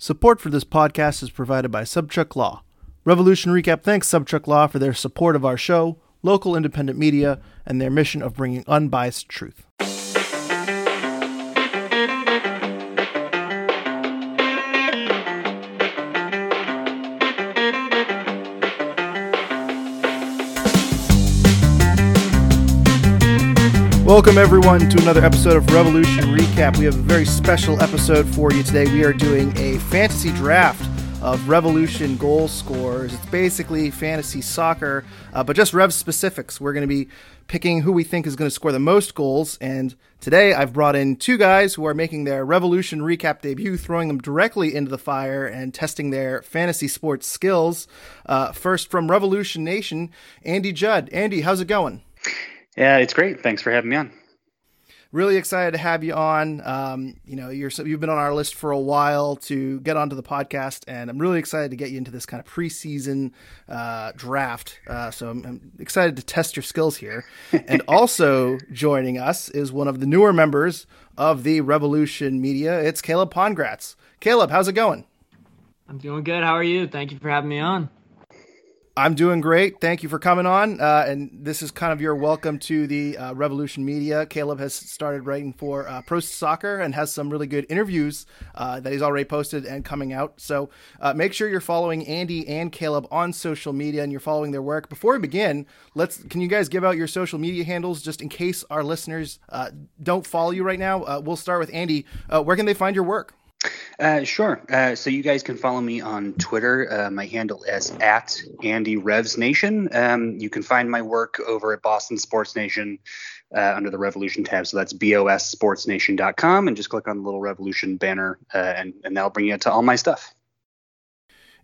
Support for this podcast is provided by Subchuck Law. Revolution Recap thanks Subchuck Law for their support of our show, local independent media, and their mission of bringing unbiased truth. Welcome, everyone, to another episode of Revolution Recap. We have a very special episode for you today. We are doing a fantasy draft of Revolution goal scorers. It's basically fantasy soccer, uh, but just Rev specifics. We're going to be picking who we think is going to score the most goals. And today I've brought in two guys who are making their Revolution Recap debut, throwing them directly into the fire and testing their fantasy sports skills. Uh, first, from Revolution Nation, Andy Judd. Andy, how's it going? Yeah, it's great. Thanks for having me on. Really excited to have you on. Um, you know, you're you've been on our list for a while to get onto the podcast, and I'm really excited to get you into this kind of preseason uh, draft. Uh, so I'm, I'm, excited to test your skills here. and also joining us is one of the newer members of the Revolution Media. It's Caleb Pongratz. Caleb, how's it going? I'm doing good. How are you? Thank you for having me on. I'm doing great. Thank you for coming on. Uh, and this is kind of your welcome to the uh, Revolution Media. Caleb has started writing for uh, Pro Soccer and has some really good interviews uh, that he's already posted and coming out. So uh, make sure you're following Andy and Caleb on social media and you're following their work. Before we begin, let's can you guys give out your social media handles just in case our listeners uh, don't follow you right now? we'll start with Andy. where can they find your work? Uh, sure. Uh, so you guys can follow me on Twitter. Uh, my handle is at Andy Revs Nation. Um, you can find my work over at Boston Sports Nation uh, under the Revolution tab. So that's bossportsnation.com and just click on the little Revolution banner uh, and, and that'll bring you to all my stuff.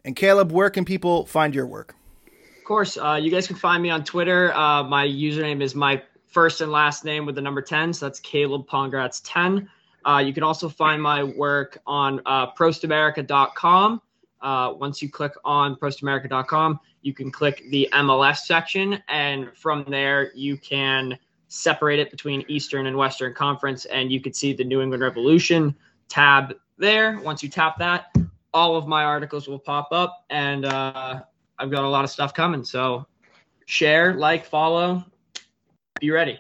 And Caleb, where can people find your work? Of course, uh, you guys can find me on Twitter. my username is my first and last name with the number 10. So that's Caleb Pongratz 10. Uh, you can also find my work on uh, prostamerica.com. Uh, once you click on prostamerica.com, you can click the MLS section, and from there you can separate it between Eastern and Western Conference, and you can see the New England Revolution tab there. Once you tap that, all of my articles will pop up, and uh, I've got a lot of stuff coming. So share, like, follow, be ready.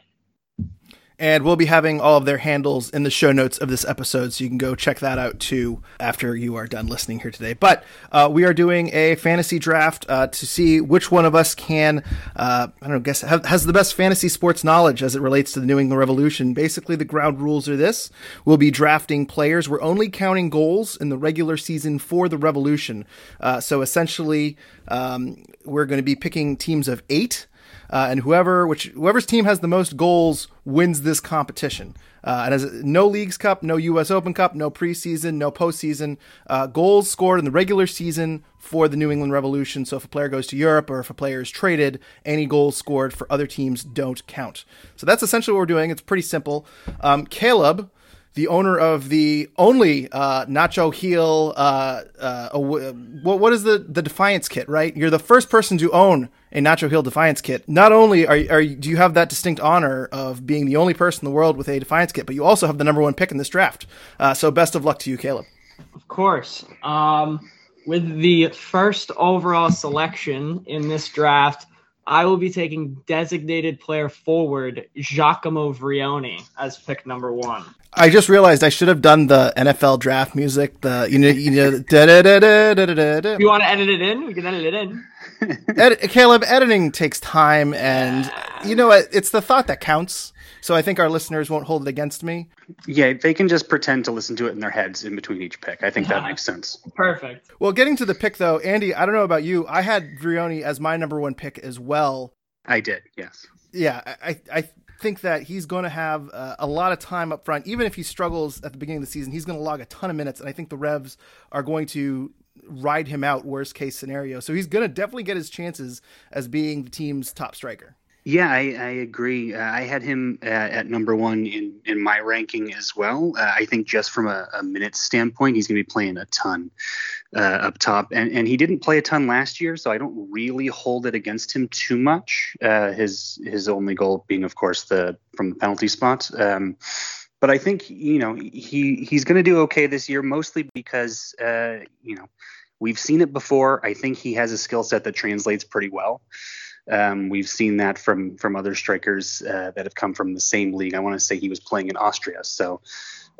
And we'll be having all of their handles in the show notes of this episode, so you can go check that out too after you are done listening here today. But uh, we are doing a fantasy draft uh, to see which one of us can, uh, I don't know, guess have, has the best fantasy sports knowledge as it relates to the New England Revolution. Basically, the ground rules are this: we'll be drafting players. We're only counting goals in the regular season for the Revolution. Uh, so essentially, um, we're going to be picking teams of eight uh, and whoever which whoever's team has the most goals wins this competition. Uh, and as no leagues cup, no U.S. Open Cup, no preseason, no postseason. Uh, goals scored in the regular season for the New England Revolution. So if a player goes to Europe or if a player is traded, any goals scored for other teams don't count. So that's essentially what we're doing. It's pretty simple. Um, Caleb the owner of the only uh, Nacho Gil. Uh, uh, what, what is the the Defiance kit? Right, you're the first person to own a Nacho Gil Defiance kit. Not only are, are do you have that distinct honor of being the only person in the world with a Defiance kit, but you also have the number one pick in this draft. Uh, so best of luck to you, Caleb. Of course. Um, with the first overall selection in this draft, I will be taking designated player forward Giacomo Vrioni as pick number one. I just realized I should have done the NFL draft music. The you know you know da da da da da da da. You want to edit it in? We can edit it in. Ed, Caleb, editing takes time, and you know what? it's the thought that counts. So I think our listeners won't hold it against me. Yeah, they can just pretend to listen to it in their heads in between each pick. I think that makes sense. Perfect. Well, getting to the pick though, Andy, I don't know about you. I had Vrioni as my number one pick as well. I did, yes. Yeah, I I think that he's going to have uh, a lot of time up front. Even if he struggles at the beginning of the season, he's going to log a ton of minutes, and I think the Revs are going to ride him out worst case scenario. So he's going to definitely get his chances as being the team's top striker. Yeah, I, I agree. Uh, I had him uh, at number one in, in my ranking as well. Uh, I think just from a, a minute standpoint, he's going to be playing a ton uh, up top, and and he didn't play a ton last year, so I don't really hold it against him too much. Uh, his his only goal being, of course, the from the penalty spot. Um, but I think you know he he's going to do okay this year, mostly because uh, you know we've seen it before. I think he has a skill set that translates pretty well. Um, we've seen that from from other strikers uh, that have come from the same league. I want to say he was playing in Austria, so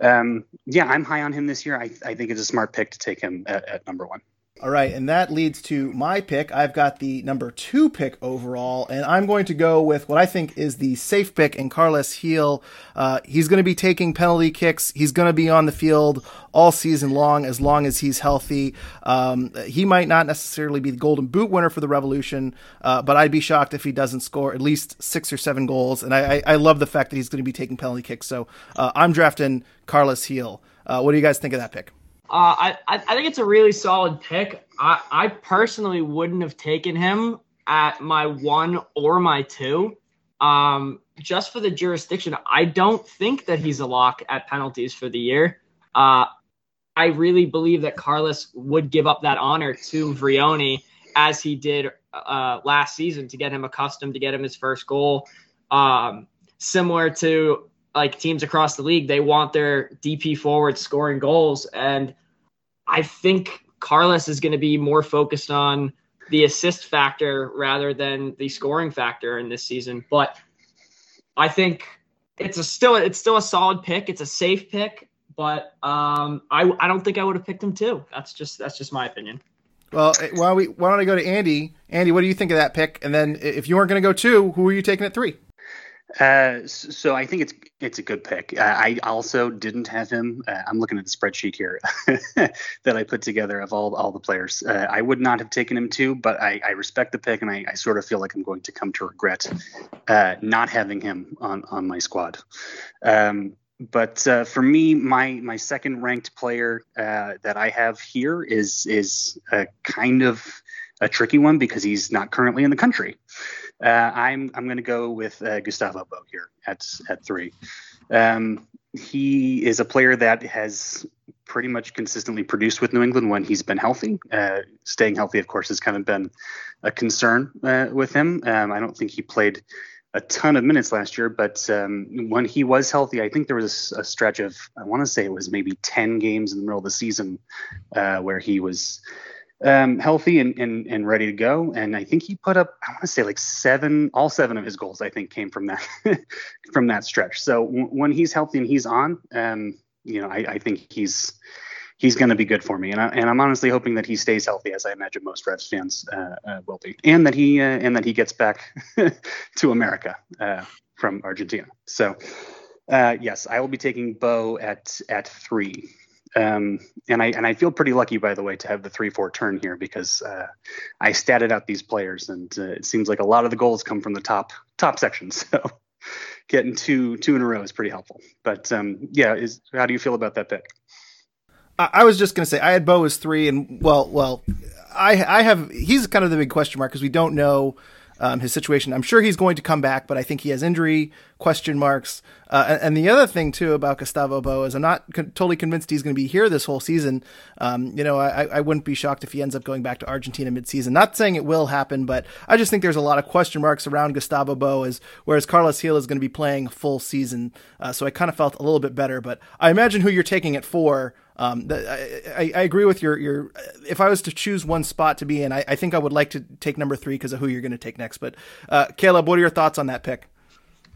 um, yeah, I'm high on him this year. I, I think it's a smart pick to take him at, at number one. All right, and that leads to my pick. I've got the number two pick overall, and I'm going to go with what I think is the safe pick in Carlos Gil. Uh, he's going to be taking penalty kicks. He's going to be on the field all season long as long as he's healthy. Um, he might not necessarily be the Golden Boot winner for the Revolution, uh, but I'd be shocked if he doesn't score at least six or seven goals. And I, I, I love the fact that he's going to be taking penalty kicks. So uh, I'm drafting Carlos Gil. Uh, what do you guys think of that pick? Uh, I, I think it's a really solid pick. I, I personally wouldn't have taken him at my one or my two. Um, just for the jurisdiction, I don't think that he's a lock at penalties for the year. Uh, I really believe that Carles would give up that honor to Vrioni as he did uh, last season to get him accustomed to get him his first goal. Um, similar to like teams across the league, they want their DP forward scoring goals. And I think Carles is going to be more focused on the assist factor rather than the scoring factor in this season. But I think it's a still it's still a solid pick. It's a safe pick, but um, I I don't think I would have picked him too. That's just that's just my opinion. Well, eh, why don't we why don't I go to Andy? Andy, what do you think of that pick? And then if you weren't going to go two, who are you taking at three? Uh, so I think it's it's a good pick. Uh, I also didn't have him. Uh, I'm looking at the spreadsheet here that I put together of all all the players. Uh, I would not have taken him too, but I, I respect the pick, and I, I, sort of feel like I'm going to come to regret uh, not having him on on my squad. Um, but for me, my my second ranked player that I have here is is kind of a tricky one because he's not currently in the country. Uh, I'm I'm going to go with uh, Gustavo Bou here at at three. Um, he is a player that has pretty much consistently produced with New England when he's been healthy. Uh, staying healthy, of course, has kind of been a concern uh, with him. Um, I don't think he played a ton of minutes last year, but um, when he was healthy, I think there was a, stretch of I want to say it was maybe ten games in the middle of the season uh, where he was um, healthy and, and, and ready to go. And I think he put up, I want to say like seven, all seven of his goals, I think came from that, from that stretch. So w- when he's healthy and he's on, um, you know, I, I think he's, he's going to be good for me. And, I, and I'm honestly hoping that he stays healthy, as I imagine most Revs fans uh, uh, will be, and that he uh, and that he gets back to America uh, from Argentina. So uh, yes, I will be taking Bou at at three. Um, and I and I feel pretty lucky, by the way, to have the three four turn here because uh, I statted out these players, and uh, it seems like a lot of the goals come from the top top section. So getting two two in a row is pretty helpful. But um, yeah, is how do you feel about that pick? I, I was just to say I had Bou as three, and well, well, I I have he's kind of the big question mark because we don't know um, his situation. I'm sure he's going to come back, but I think he has injury question marks. Uh, and, and, the other thing too about Gustavo Bou is I'm not totally convinced he's going to be here this whole season. Um, you know, I, I wouldn't be shocked if he ends up going back to Argentina midseason. Not saying it will happen, but I just think there's a lot of question marks around Gustavo Bou, as whereas Carlos Gil is going to be playing full season. Uh, so I kind of felt a little bit better. But I imagine who you're taking it for. Um, I, I, agree with your your. If I was to choose one spot to be in, I, I think I would like to take number three because of who you're going to take next. But uh, Caleb, what are your thoughts on that pick?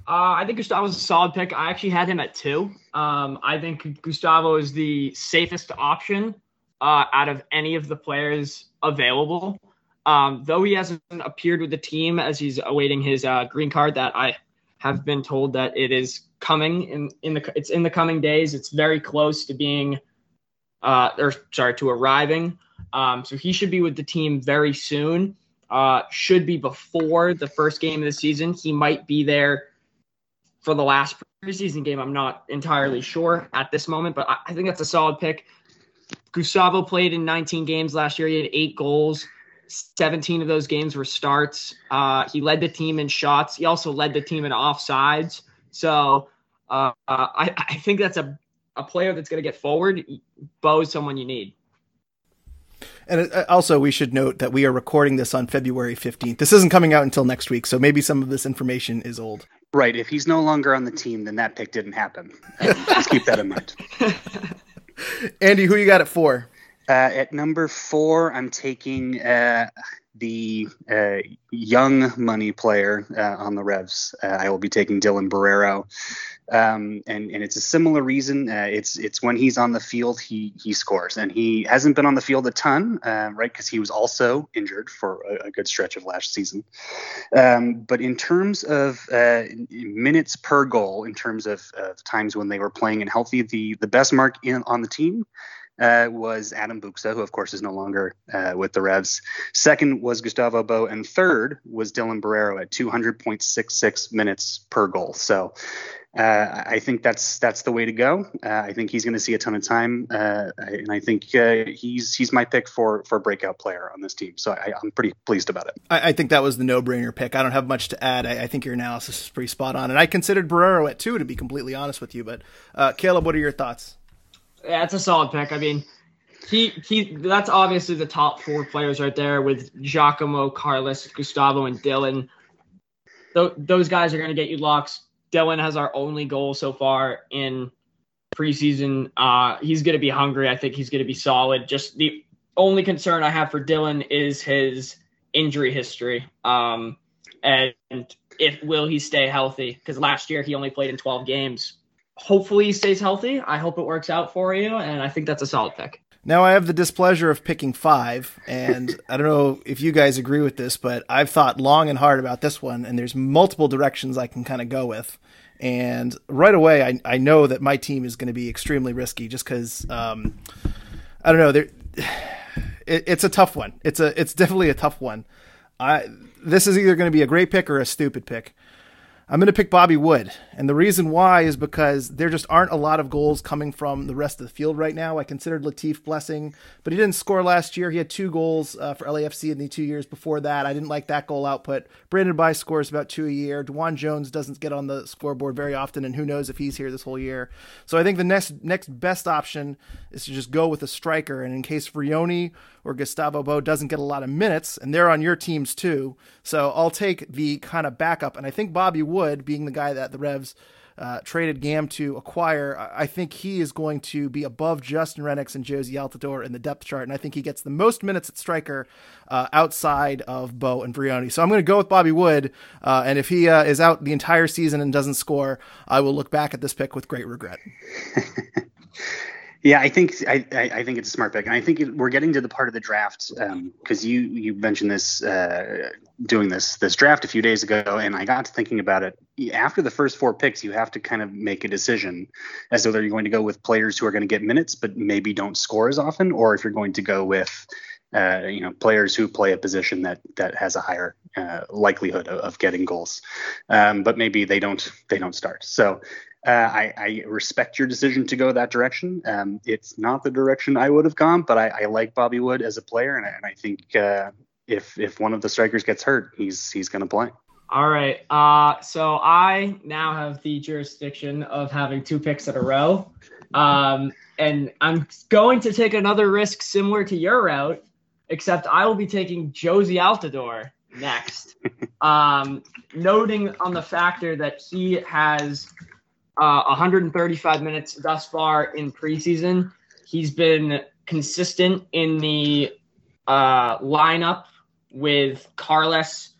Uh, I think Gustavo was a solid pick. I actually had him at two. Um, I think Gustavo is the safest option uh, out of any of the players available. Um, though he hasn't appeared with the team as he's awaiting his uh, green card, that I have been told that it is coming in in the it's in the coming days. It's very close to being uh, or sorry, to arriving. Um, so he should be with the team very soon. Uh, should be before the first game of the season. He might be there for the last preseason game. I'm not entirely sure at this moment, but I, I think that's a solid pick. Gustavo played in 19 games last year. He had eight goals. 17 of those games were starts. Uh, he led the team in shots. He also led the team in offsides. So uh, I, I, think that's a a player that's going to get forward, Bou is someone you need. And uh, also, we should note that we are recording this on February 15th. This isn't coming out until next week, so maybe some of this information is old. Right. If he's no longer on the team, then that pick didn't happen. just keep that in mind. Andy, who you got at four? Uh, at number four, I'm taking uh, the uh, young money player uh, on the Revs. Uh, I will be taking Dylan Borrero, um, and and it's a similar reason. Uh, it's it's when he's on the field, he he scores, and he hasn't been on the field a ton, uh, right? Because he was also injured for a, a, good stretch of last season. Um, but in terms of uh, minutes per goal, in terms of, of times when they were playing and healthy, the the best mark in, on the team uh, was Adam Buksa, who of course is no longer uh, with the Revs. Second was Gustavo Bou, and third was Dylan Borrero at 200.66 minutes per goal. So uh, I think that's that's the way to go. Uh, I think he's going to see a ton of time, uh, and I think uh, he's he's my pick for for breakout player on this team. So I, am pretty pleased about it. I, I, think that was the no brainer pick. I don't have much to add. I, I, think your analysis is pretty spot on, and I considered Borrero at two to be completely honest with you. But Caleb, what are your thoughts? Yeah, it's a solid pick. I mean, he he that's obviously the top four players right there with Giacomo, Carlos, Gustavo, and Dylan. Th- those guys are going to get you locks. Dylan has our only goal so far in preseason. Uh, he's going to be hungry. I think he's going to be solid. Just the only concern I have for Dylan is his injury history. Um, and if will he stay healthy? Because last year he only played in 12 games hopefully he stays healthy. I hope it works out for you, and I think that's a solid pick. Now I have the displeasure of picking five, and I don't know if you guys agree with this, but I've thought long and hard about this one, and there's multiple directions I can kind of go with. And right away, I, I know that my team is going to be extremely risky just because um, I don't know. There, it, it's a tough one. It's a it's definitely a tough one. I this is either going to be a great pick or a stupid pick. I'm going to pick Bobby Wood. And the reason why is because there just aren't a lot of goals coming from the rest of the field right now. I considered Latif Blessing, but he didn't score last year. He had two goals uh, for LAFC in the two years before that. I didn't like that goal output. Brandon Bye scores about two a year. DeJuan Jones doesn't get on the scoreboard very often, and who knows if he's here this whole year. So I think the next next best option is to just go with a striker. And in case Vrioni or Gustavo Bou doesn't get a lot of minutes, and they're on your teams too. So I'll take the kind of backup. And I think Bobby Wood, being the guy that the Revs uh, traded Gam to acquire, I think he is going to be above Justin Rennicks and Jozy Altidore in the depth chart, and I think he gets the most minutes at striker uh, outside of Bou and Vrioni. So I'm going to go with Bobby Wood, uh, and if he uh, is out the entire season and doesn't score, I will look back at this pick with great regret. Yeah, I think I, I think it's a smart pick, and I think we're getting to the part of the draft because um, you you mentioned this uh, doing this this draft a few days ago, and I got to thinking about it. After the first four picks, you have to kind of make a decision as to whether you're going to go with players who are going to get minutes but maybe don't score as often, or if you're going to go with uh, you know players who play a position that that has a higher uh, likelihood of, of, getting goals, um, but maybe they don't they don't start. So uh, I, I, respect your decision to go that direction. Um, it's not the direction I would have gone, but I, I like Bobby Wood as a player, and I, and I think uh, if if one of the strikers gets hurt, he's he's going to play. All right. Uh, so I now have the jurisdiction of having two picks in a row, um, and I'm going to take another risk similar to your route, except I will be taking Jozy Altidore next, um, noting on the factor that he has uh, 135 minutes thus far in preseason. He's been consistent in the uh, lineup with Carlos,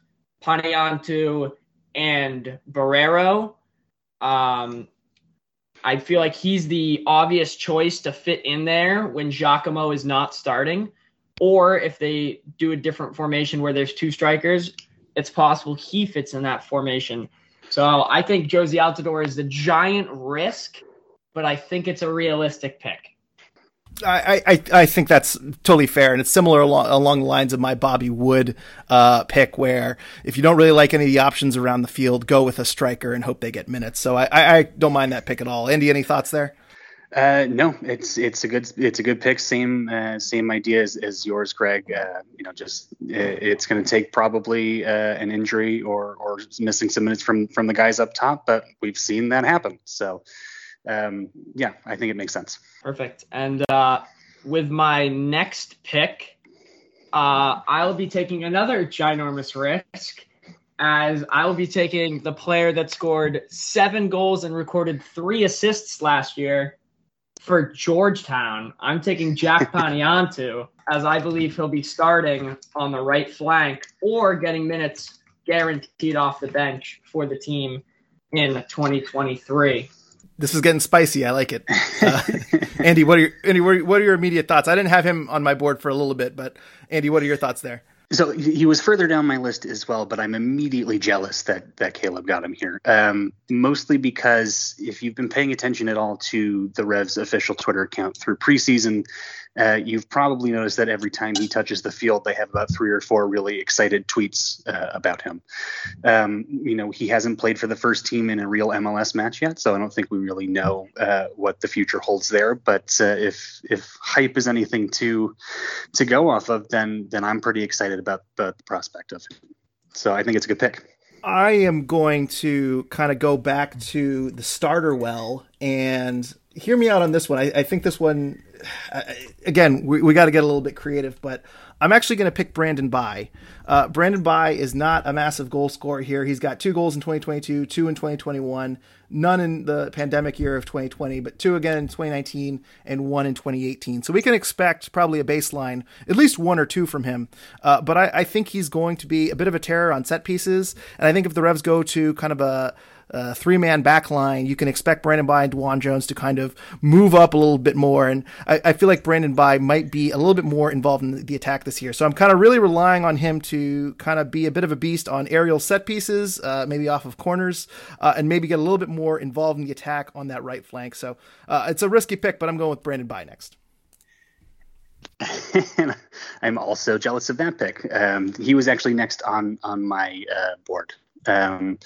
Panayotou, and Borrero. Um, I feel like he's the obvious choice to fit in there when Giacomo is not starting. Or if they do a different formation where there's two strikers, it's possible he fits in that formation. So I think Jozy Altidore is the giant risk, but I think it's a realistic pick. I, I, I think that's totally fair, and it's similar along, along the lines of my Bobby Wood uh, pick, where if you don't really like any of the options around the field, go with a striker and hope they get minutes. So I, I, I don't mind that pick at all. Andy, any thoughts there? Uh, no, it's it's a good it's a good pick. Same uh, same idea as, as yours, Greg. Uh, you know, just it's going to take probably uh, an injury or or missing some minutes from from the guys up top, but we've seen that happen. So, um, yeah, I think it makes sense. Perfect. And uh, with my next pick, I'll be taking another ginormous risk as I will be taking the player that scored seven goals and recorded three assists last year for Georgetown. I'm taking Jack Panayotou as I believe he'll be starting on the right flank or getting minutes guaranteed off the bench for the team in 2023. This is getting spicy. I like it. Uh, Andy, what are your Andy, what are your immediate thoughts? I didn't have him on my board for a little bit, but Andy, what are your thoughts there? So he was further down my list as well, but I'm immediately jealous that that Caleb got him here. Um, mostly because if you've been paying attention at all to the Revs official Twitter account through preseason, uh, you've probably noticed that every time he touches the field, they have about three or four really excited tweets uh, about him. Um, you know, he hasn't played for the first team in a real MLS match yet, so I don't think we really know uh, what the future holds there. But uh, if if hype is anything to to go off of, then then I'm pretty excited about, about the prospect of him. So I think it's a good pick. I am going to kind of go back to the starter well and hear me out on this one. I, I think this one, again, we, we got to get a little bit creative, but I'm actually going to pick Brandon Bye. Uh, Brandon Bye is not a massive goal scorer here. He's got two goals in 2022, two in 2021, none in the pandemic year of 2020, but two again in 2019 and one in 2018. So we can expect probably a baseline, at least one or two from him. Uh, but I, I think he's going to be a bit of a terror on set pieces. And I think if the Revs go to kind of a uh, three man back line, you can expect Brandon Bye and DeJuan Jones to kind of move up a little bit more. And I, I feel like Brandon Bye might be a little bit more involved in the, the attack this year. So I'm kind of really relying on him to kind of be a bit of a beast on aerial set pieces, uh, maybe off of corners, uh, and maybe get a little bit more involved in the attack on that right flank. So uh, it's a risky pick, but I'm going with Brandon Bye next. I'm also jealous of that pick. Um, he was actually next on on my uh, board. Um,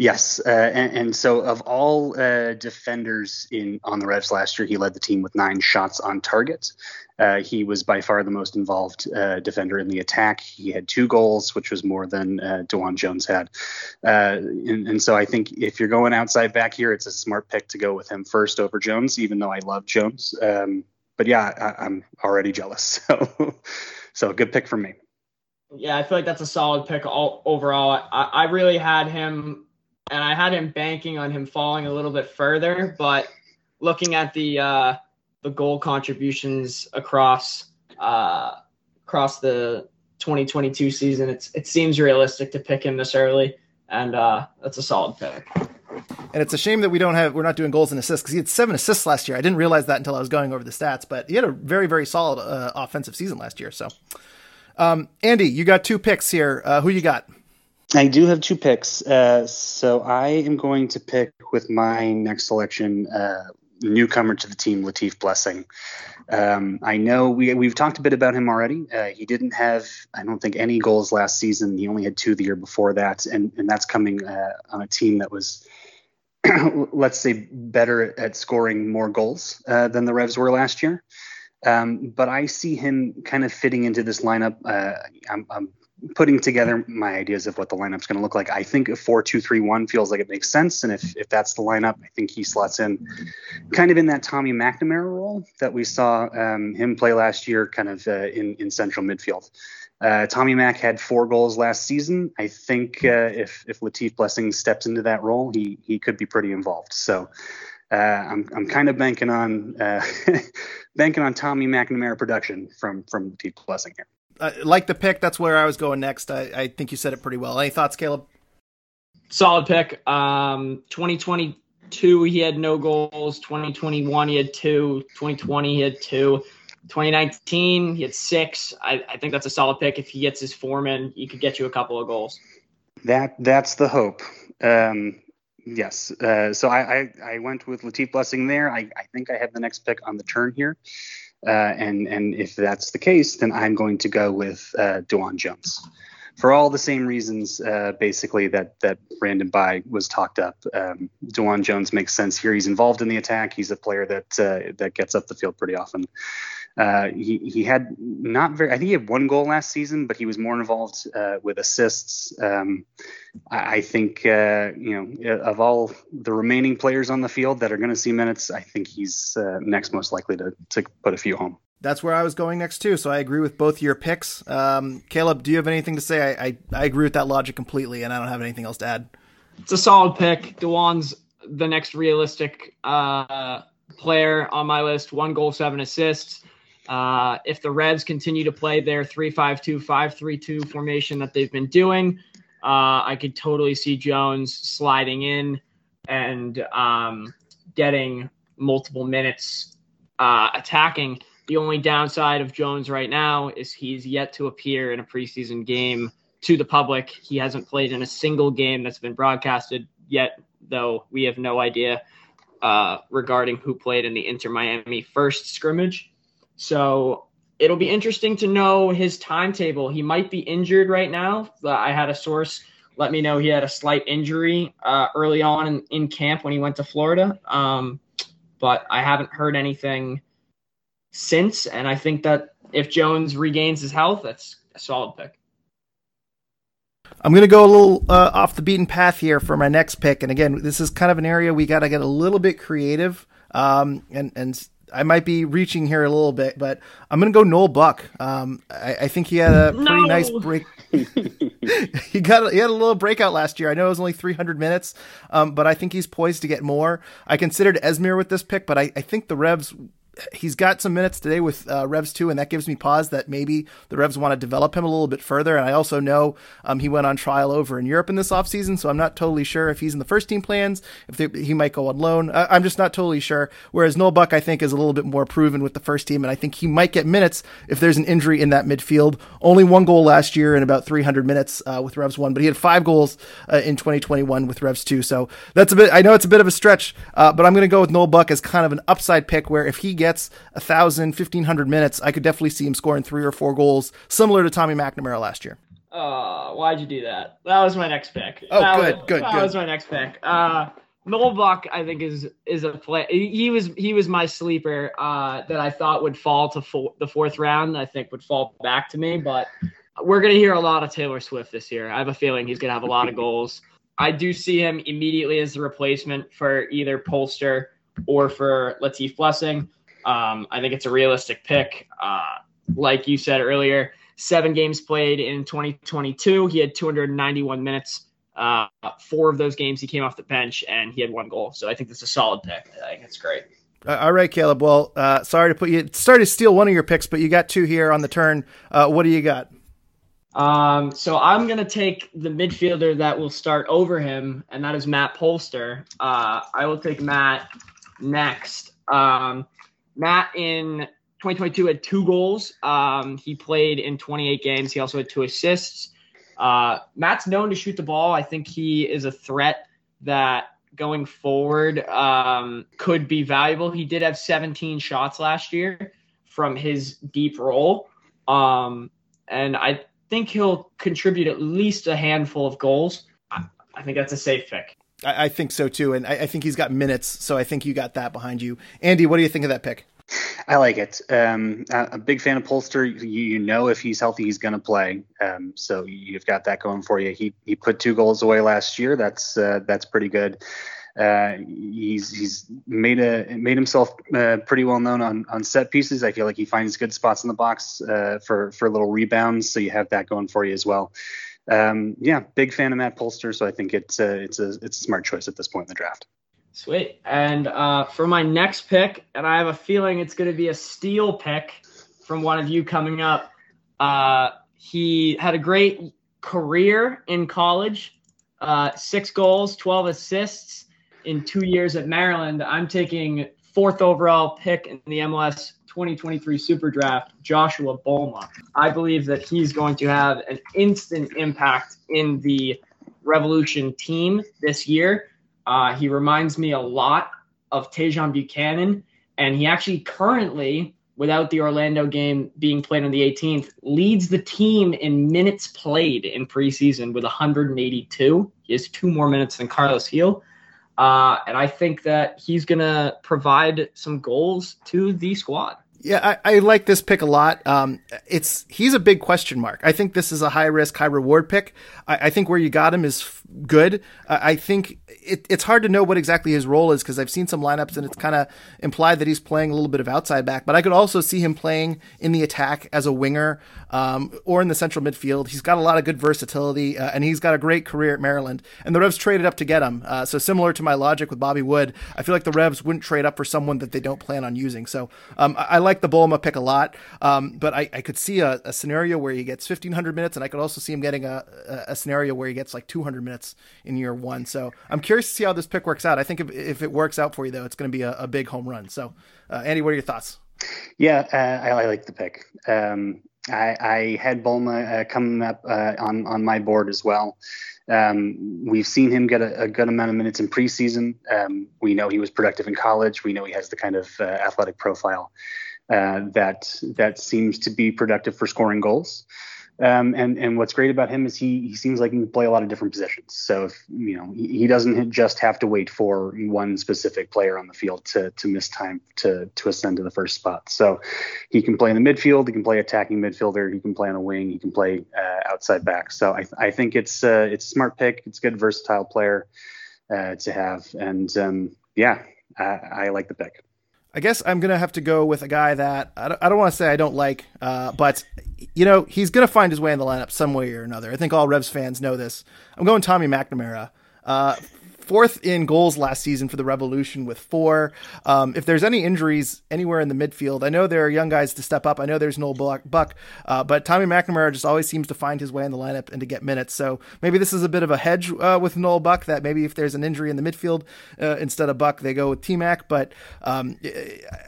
Yes, uh, and, and, so of all uh, defenders in on the Revs last year, he led the team with nine shots on target. Uh, he was by far the most involved uh, defender in the attack. He had two goals, which was more than uh, DeJuan Jones had. Uh, and, and, so I think if you're going outside back here, it's a smart pick to go with him first over Jones, even though I love Jones. Um, but yeah, I, am already jealous. So, so good pick for me. Yeah, I feel like that's a solid pick all, overall. I, I really had him and I had him banking on him falling a little bit further, but looking at the uh, the goal contributions across uh, across the 2022 season, it's it seems realistic to pick him this early, and uh, that's a solid pick. And it's a shame that we don't have we're not doing goals and assists because he had seven assists last year. I didn't realize that until I was going over the stats, but he had a very very solid uh, offensive season last year. So, um, Andy, you got two picks here. Uh, who you got? I do have two picks. Uh, so I am going to pick with my next selection uh, newcomer to the team, Latif Blessing. Um, I know we we've talked a bit about him already. Uh, he didn't have, I don't think, any goals last season. He only had two the year before that, and and that's coming uh, on a team that was. let's say better at scoring more goals uh, than the Revs were last year. Um, but I see him kind of fitting into this lineup. Uh, I'm, I'm, putting together my ideas of what the lineup's going to look like. I think a four-two-three-one feels like it makes sense, and if if that's the lineup, I think he slots in kind of in that Tommy McNamara role that we saw um, him play last year, kind of uh, in in central midfield. Uh, Tommy Mac had four goals last season. I think uh, if if Latif Blessing steps into that role, he he could be pretty involved. So. Uh, I'm I'm kind of banking on uh, banking on Tommy McNamara production from from Latif Blessing here uh, like the pick. That's where I was going next. I, I think you said it pretty well. Any thoughts, Caleb? Solid pick. Um, 2022 he had no goals. 2021 he had two. 2020 he had two. 2019 he had six. I, I think that's a solid pick. If he gets his form in, he could get you a couple of goals. That that's the hope. Um, yes. Uh, so I, I, I went with Latif Blessing there. I, I think I have the next pick on the turn here. Uh, and and if that's the case, then I'm going to go with uh, DeJuan Jones for all the same reasons, uh, basically that that Brandon Bye was talked up. Um, DeJuan Jones makes sense here. He's involved in the attack. He's a player that uh, that gets up the field pretty often. Uh, he he had not very. I think he had one goal last season, but he was more involved uh, with assists. Um, I, I, think uh, you know of all the remaining players on the field that are going to see minutes, I think he's uh, next most likely to to put a few home. That's where I was going next too. So I agree with both your picks. Um, Caleb, do you have anything to say? I, I, I agree with that logic completely, and I don't have anything else to add. It's a solid pick. DeJuan's the next realistic uh, player on my list. One goal, seven assists. Uh, if the Revs continue to play their 3 5 2 5 3 2 formation that they've been doing, uh, I could totally see Jones sliding in and um, getting multiple minutes uh, attacking. The only downside of Jones right now is he's yet to appear in a preseason game to the public. He hasn't played in a single game that's been broadcasted yet, though we have no idea uh, regarding who played in the Inter Miami first scrimmage. So it'll be interesting to know his timetable. He might be injured right now. I had a source let me know he had a slight injury uh, early on in, in, camp when he went to Florida. Um, but I haven't heard anything since. And I think that if Jones regains his health, that's a solid pick. I'm going to go a little uh, off the beaten path here for my next pick. And again, this is kind of an area we got to get a little bit creative. Um, and, and I might be reaching here a little bit, but I'm going to go Noel Buck. Um, I, I, think he had a pretty no. nice break. he got he had a little breakout last year. I know it was only 300 minutes, um, but I think he's poised to get more. I considered Esmir with this pick, but I, I think the Revs he's got some minutes today with uh, Revs two, and that gives me pause that maybe the Revs want to develop him a little bit further. And I also know um, he went on trial over in Europe in this offseason, so I'm not totally sure if he's in the first team plans, if they, he might go on loan. I, am just not totally sure. Whereas Noel Buck, I think, is a little bit more proven with the first team, and I think he might get minutes if there's an injury in that midfield. Only one goal last year in about 300 minutes uh, with Revs one, but he had five goals uh, in 2021 with Revs two. So that's a bit. I know it's a bit of a stretch, uh, but I'm going to go with Noel Buck as kind of an upside pick where if he gets a thousand 1,500 minutes, I could definitely see him scoring three or four goals, similar to Tommy McNamara last year. Oh, why'd you do that? That was my next pick. Oh, that good, was, good, that good. was my next pick. Uh, Noel Buck, I think is is a play. He was he was my sleeper uh, that I thought would fall to the fourth round. I think would fall back to me, but we're gonna hear a lot of Taylor Swift this year. I have a feeling he's gonna have a lot of goals. I do see him immediately as the replacement for either Polster or for Latif Blessing. Um, I think it's a realistic pick. Uh, like you said earlier, seven games played in 2022. He had 291 minutes. Uh, four of those games he came off the bench and he had one goal. So I think that's a solid pick. I think it's great. Uh, all right, Caleb. Well, uh, sorry to put you sorry to steal one of your picks, but you got two here on the turn. Uh, what do you got? Um, so I'm gonna take the midfielder that will start over him, and that is Matt Polster. Uh, I will take Matt next. Um, Matt in 2022 had two goals. Um, he played in 28 games. He also had two assists. Uh, Matt's known to shoot the ball. I think he is a threat that going forward um, could be valuable. He did have 17 shots last year from his deep role. Um, and I think he'll contribute at least a handful of goals. I, I think that's a safe pick. I, think so too, and I, think he's got minutes, so I think you got that behind you. Andy, what do you think of that pick? I like it. Um, a big fan of Polster. You, you know, if he's healthy, he's going to play. Um, so you've got that going for you. He he put two goals away last year. That's uh, that's pretty good. Uh, he's he's made a made himself uh, pretty well known on, on set pieces. I feel like he finds good spots in the box uh, for for little rebounds. So you have that going for you as well um, yeah, big fan of Matt Polster, so I think it's a, it's a it's a smart choice at this point in the draft. Sweet. And uh, for my next pick, and I have a feeling it's going to be a steal pick from one of you coming up. Uh, he had a great career in college, uh, six goals, 12 assists in two years at Maryland. I'm taking fourth overall pick in the MLS 2023 Super Draft, Joshua Bolma. I believe that he's going to have an instant impact in the Revolution team this year. Uh, he reminds me a lot of Tajon Buchanan, and he actually currently, without the Orlando game being played on the 18th, leads the team in minutes played in preseason with 182. He has two more minutes than Carlos Gil. Uh, and I think that he's going to provide some goals to the squad. Yeah, I, I, like this pick a lot. Um, it's he's a big question mark. I think this is a high risk, high reward pick. I, I think where you got him is f- good. I think it, it's hard to know what exactly his role is because I've seen some lineups and it's kind of implied that he's playing a little bit of outside back. But I could also see him playing in the attack as a winger um, or in the central midfield. He's got a lot of good versatility uh, and he's got a great career at Maryland. And the Revs traded up to get him. Uh, so similar to my logic with Bobby Wood, I feel like the Revs wouldn't trade up for someone that they don't plan on using. So um, I, I, like the Bolma pick a lot. Um, but I, I, could see a, a, scenario where he gets 1,500 minutes, and I could also see him getting a, a, scenario where he gets like 200 minutes in year one. So I'm curious to see how this pick works out. I think if, if it works out for you, though, it's going to be a, big home run. So, uh, Andy, what are your thoughts? Yeah, uh, I, I, like the pick. Um, I, I, had Bolma uh, coming up uh, on on my board as well. Um, we've seen him get a, a, good amount of minutes in preseason. Um, we know he was productive in college. We know he has the kind of uh, athletic profile uh, that that seems to be productive for scoring goals. Um, and and what's great about him is he he seems like he can play a lot of different positions. So if you know he, doesn't just have to wait for one specific player on the field to to miss time to to ascend to the first spot. So he can play in the midfield. He can play attacking midfielder. He can play on a wing. He can play uh, outside back. So I I think it's uh, it's a smart pick. It's a good versatile player uh, to have. And um, yeah, I, I like the pick. I guess I'm gonna have to go with a guy that I don't, I don't want to say I don't like, uh, but you know he's gonna find his way in the lineup some way or another. I think all Revs fans know this. I'm going Tommy McNamara. Uh, fourth in goals last season for the Revolution with four. Um, if there's any injuries anywhere in the midfield, I know there are young guys to step up. I know there's Noel Buck, uh, but Tommy McNamara just always seems to find his way in the lineup and to get minutes. So maybe this is a bit of a hedge uh, with Noel Buck that maybe if there's an injury in the midfield uh, instead of Buck, they go with T Mac. But um,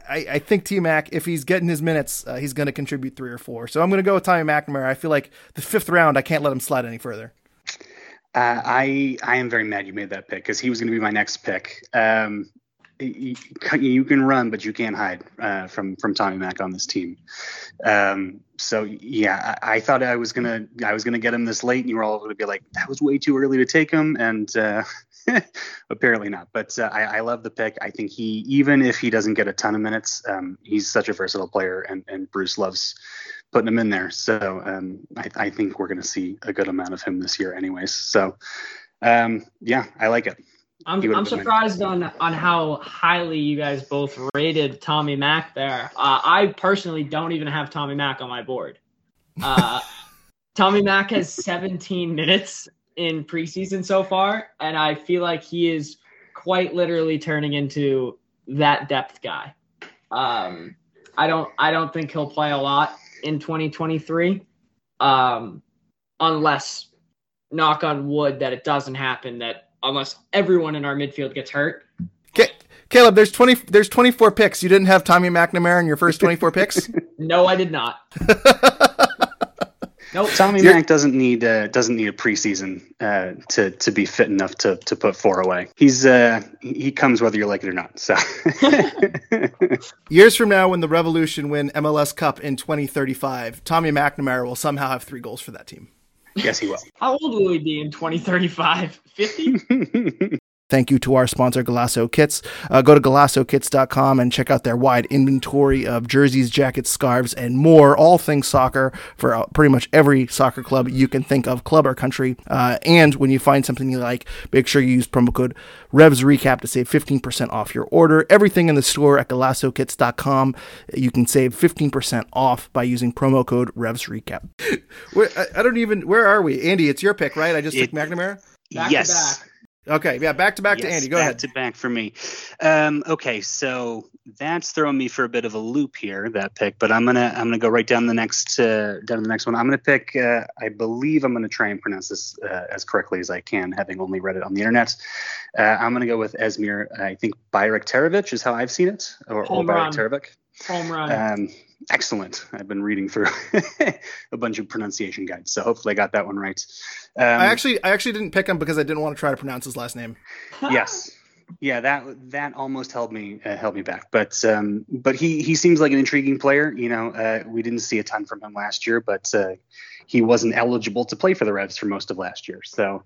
I, I, think T Mac, if he's getting his minutes, uh, he's going to contribute three or four. So I'm going to go with Tommy McNamara. I feel like the fifth round, I can't let him slide any further. Uh, I I am very mad you made that pick because he was going to be my next pick. Um, you, you, can run, but you can't hide uh, from from Tommy Mack on this team. Um, so yeah, I, I, thought I was gonna I was gonna get him this late, and you were all going to be like, that was way too early to take him, and uh, apparently not. But uh, I, I, love the pick. I think he even if he doesn't get a ton of minutes, um, he's such a versatile player, and and Bruce loves putting him in there. So um, I, I, think we're going to see a good amount of him this year, anyways. So um, yeah, I like it. I'm, I'm surprised on on how highly you guys both rated Tommy Mack there. Uh, I personally don't even have Tommy Mack on my board. Uh, Tommy Mack has 17 minutes in preseason so far, and I feel like he is quite literally turning into that depth guy. Um, I don't I don't think he'll play a lot in 2023, um, unless knock on wood that it doesn't happen. That unless everyone in our midfield gets hurt. Okay. Caleb, there's twenty. There's twenty four picks. You didn't have Tommy McNamara in your first twenty four picks. no, I did not. Nope. Tommy You're, Mac doesn't need uh, doesn't need a preseason uh, to to be fit enough to to put four away. He's uh, he comes whether you like it or not. So years from now, when the Revolution win MLS Cup in 2035, Tommy McNamara will somehow have three goals for that team. Yes, he will. How old will he be in 2035? 50? Thank you to our sponsor, Golaco Kits. Uh, go to golacokits.com and check out their wide inventory of jerseys, jackets, scarves, and more. All things soccer for uh, pretty much every soccer club you can think of, club or country. Uh, and when you find something you like, make sure you use promo code RevsRecap to save 15% off your order. Everything in the store at golacokits.com, you can save 15% off by using promo code RevsRecap. I, I don't even, where are we? Andy, it's your pick, right? I just it, took McNamara? Back yes. Okay, yeah, back to back yes, to Andy. Go back ahead. to back for me. Um, okay, so that's throwing me for a bit of a loop here that pick, but I'm gonna I'm gonna go right down the next uh, down to the next one. I'm gonna pick. Uh, I believe I'm gonna try and pronounce this uh, as correctly as I can, having only read it on the internet. Uh, I'm gonna go with Esmir. I think Bayraktarovic is how I've seen it, or, or Bayraktarovic. Home run. Um, excellent. I've been reading through a bunch of pronunciation guides, so hopefully I got that one right. Um, I actually, I actually didn't pick him because I didn't want to try to pronounce his last name. yes, yeah, that that almost held me uh, held me back. But um, but he he seems like an intriguing player. You know, uh, we didn't see a ton from him last year, but uh, he wasn't eligible to play for the Revs for most of last year. So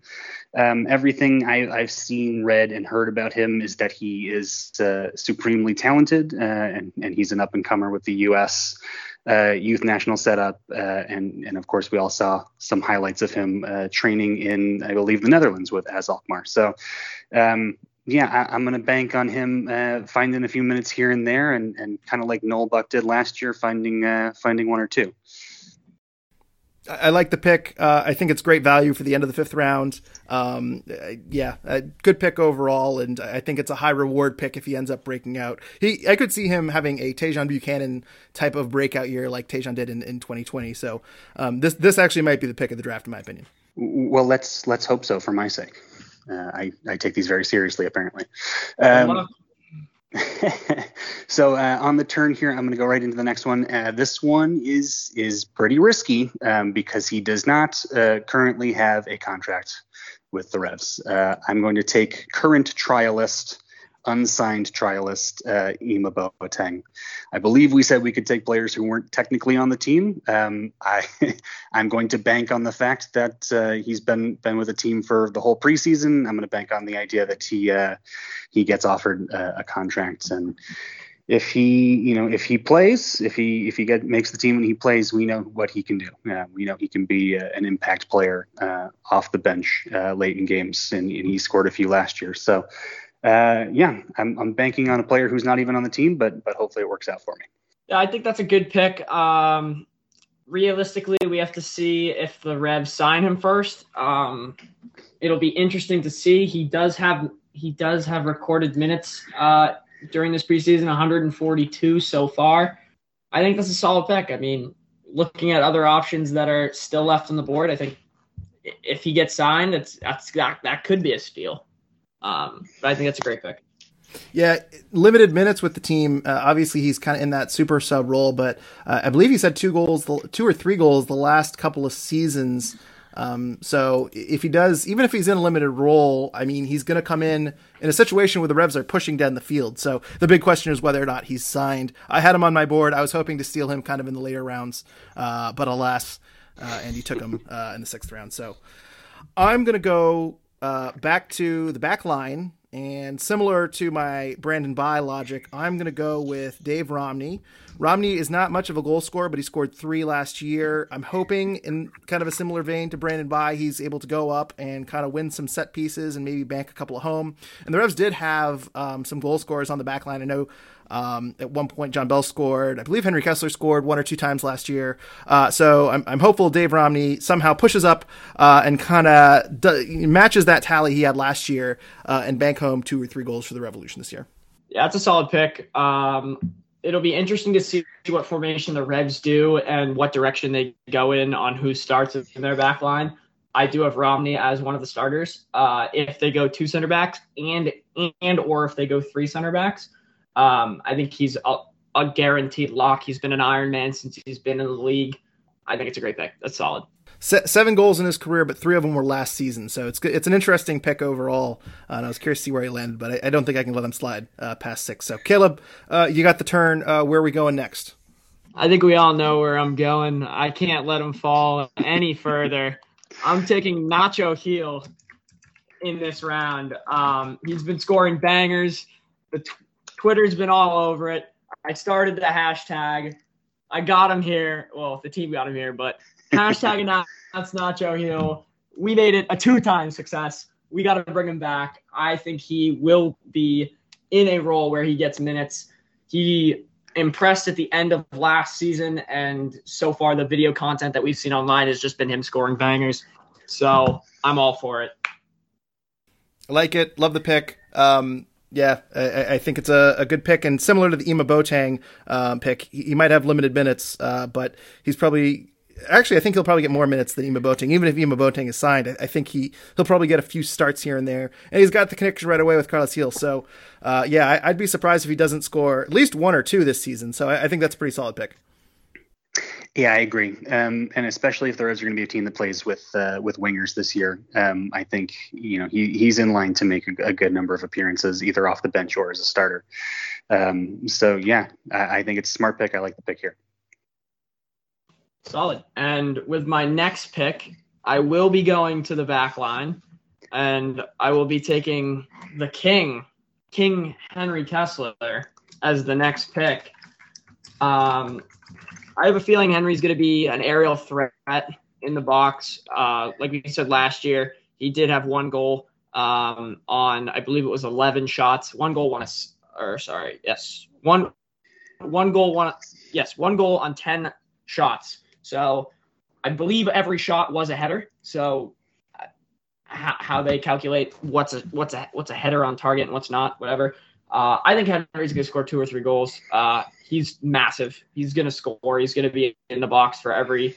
um, everything I, have seen, read, and heard about him is that he is uh, supremely talented, uh, and and he's an up and comer with the U.S. Uh, youth national setup, and and of course we all saw some highlights of him training in I believe the Netherlands with AZ Alkmaar. So um, yeah, I, am going to bank on him uh, finding a few minutes here and there, and, and kind of like Noel Buck did last year, finding uh, finding one or two. I like the pick. Uh, I think it's great value for the end of the fifth round. Um, yeah, good pick overall, and I think it's a high reward pick if he ends up breaking out. He, I could see him having a Tajon Buchanan type of breakout year like Tajon did in, in 2020. So um, this this actually might be the pick of the draft, in my opinion. Well, let's let's hope so for my sake. Uh, I, I take these very seriously, apparently. Um, so uh, on the turn here, I'm going to go right into the next one. Uh, this one is is pretty risky um, because he does not uh, currently have a contract with the Revs. Uh, I'm going to take current trialist unsigned trialist uh, Ima Boateng. I believe we said we could take players who weren't technically on the team. Um, I, I'm going to bank on the fact that uh, he's been been with the team for the whole preseason. I'm going to bank on the idea that he uh, he gets offered a, a contract and if he you know if he plays if he if he get makes the team and he plays we know what he can do uh, we know he can be uh, an impact player uh, off the bench uh, late in games and, and, he scored a few last year so uh, yeah, I'm, I'm banking on a player who's not even on the team, but but hopefully it works out for me. Yeah, I think that's a good pick. Um, realistically, we have to see if the Revs sign him first. Um, it'll be interesting to see. He does have he does have recorded minutes uh, during this preseason, 142 so far. I think that's a solid pick. I mean, looking at other options that are still left on the board, I think if he gets signed, that's that's that, that could be a steal. Um, but I think that's a great pick. Yeah, limited minutes with the team. Uh, obviously, he's kind of in that super sub role, but uh, I believe he's had two goals, two or three goals the last couple of seasons. Um, so if he does, even if he's in a limited role, I mean, he's going to come in in a situation where the Revs are pushing down the field. So the big question is whether or not he's signed. I had him on my board. I was hoping to steal him kind of in the later rounds, uh, but alas, uh, and he took him uh, in the sixth round. So I'm going to go uh, back to the back line, and similar to my Brandon Bye logic, I'm going to go with Dave Romney. Romney is not much of a goal scorer, but he scored three last year. I'm hoping, in kind of a similar vein to Brandon Bye, he's able to go up and kind of win some set pieces and maybe bank a couple of home. And the Revs did have um, some goal scorers on the back line. I know um, at one point, John Bell scored. I believe Henry Kessler scored one or two times last year. Uh, so I'm, I'm, hopeful Dave Romney somehow pushes up uh, and kind of d- matches that tally he had last year uh, and bank home two or three goals for the Revolution this year. Yeah, that's a solid pick. Um, it'll be interesting to see what formation the Revs do and what direction they go in on who starts in their back line. I do have Romney as one of the starters. Uh, if they go two center backs and and or if they go three center backs, um, I think he's a, a guaranteed lock. He's been an Iron Man since he's been in the league. I think it's a great pick. That's solid. Seven goals in his career, but three of them were last season. So it's it's an interesting pick overall. Uh, and I was curious to see where he landed, but I, I don't think I can let him slide uh, past six. So Caleb, uh, you got the turn. Uh, where are we going next? I think we all know where I'm going. I can't let him fall any further. I'm taking Nacho Gil in this round. Um, he's been scoring bangers. The Twitter's been all over it. I started the hashtag. I got him here. Well, the team got him here, but hashtag that's Nacho Gil. We made it a two-time success. We got to bring him back. I think he will be in a role where he gets minutes. He impressed at the end of last season, and so far the video content that we've seen online has just been him scoring bangers. So I'm all for it. I like it. Love the pick. Um, yeah, I, I, think it's a, a, good pick, and similar to the Ima Boateng um, pick, he, he, might have limited minutes, uh, but he's probably actually I think he'll probably get more minutes than Ima Boateng. Even if Ima Boateng is signed, I, I, think he he'll probably get a few starts here and there, and he's got the connection right away with Carlos Gil. So, uh, yeah, I, would be surprised if he doesn't score at least one or two this season. So I, I think that's a pretty solid pick. Yeah, I agree, um, and especially if the Revs are going to be a team that plays with uh, with wingers this year, um, I think you know he he's in line to make a, a, good number of appearances either off the bench or as a starter. Um, so yeah, I, I think it's a smart pick. I like the pick here. Solid. And with my next pick, I will be going to the back line, and I will be taking the king, King Henry Kessler, as the next pick. Um, I have a feeling Henry's going to be an aerial threat in the box. Uh, like we said last year, he did have one goal um, on, I believe it was 11 shots. One goal, one, or sorry, yes, one, one goal, one, yes, one goal on 10 shots. So I believe every shot was a header. So uh, how, how they calculate what's a what's a what's a header on target and what's not, whatever. Uh, I think Henry's to score two or three goals. Uh, he's massive. He's to score. He's to be in the box for every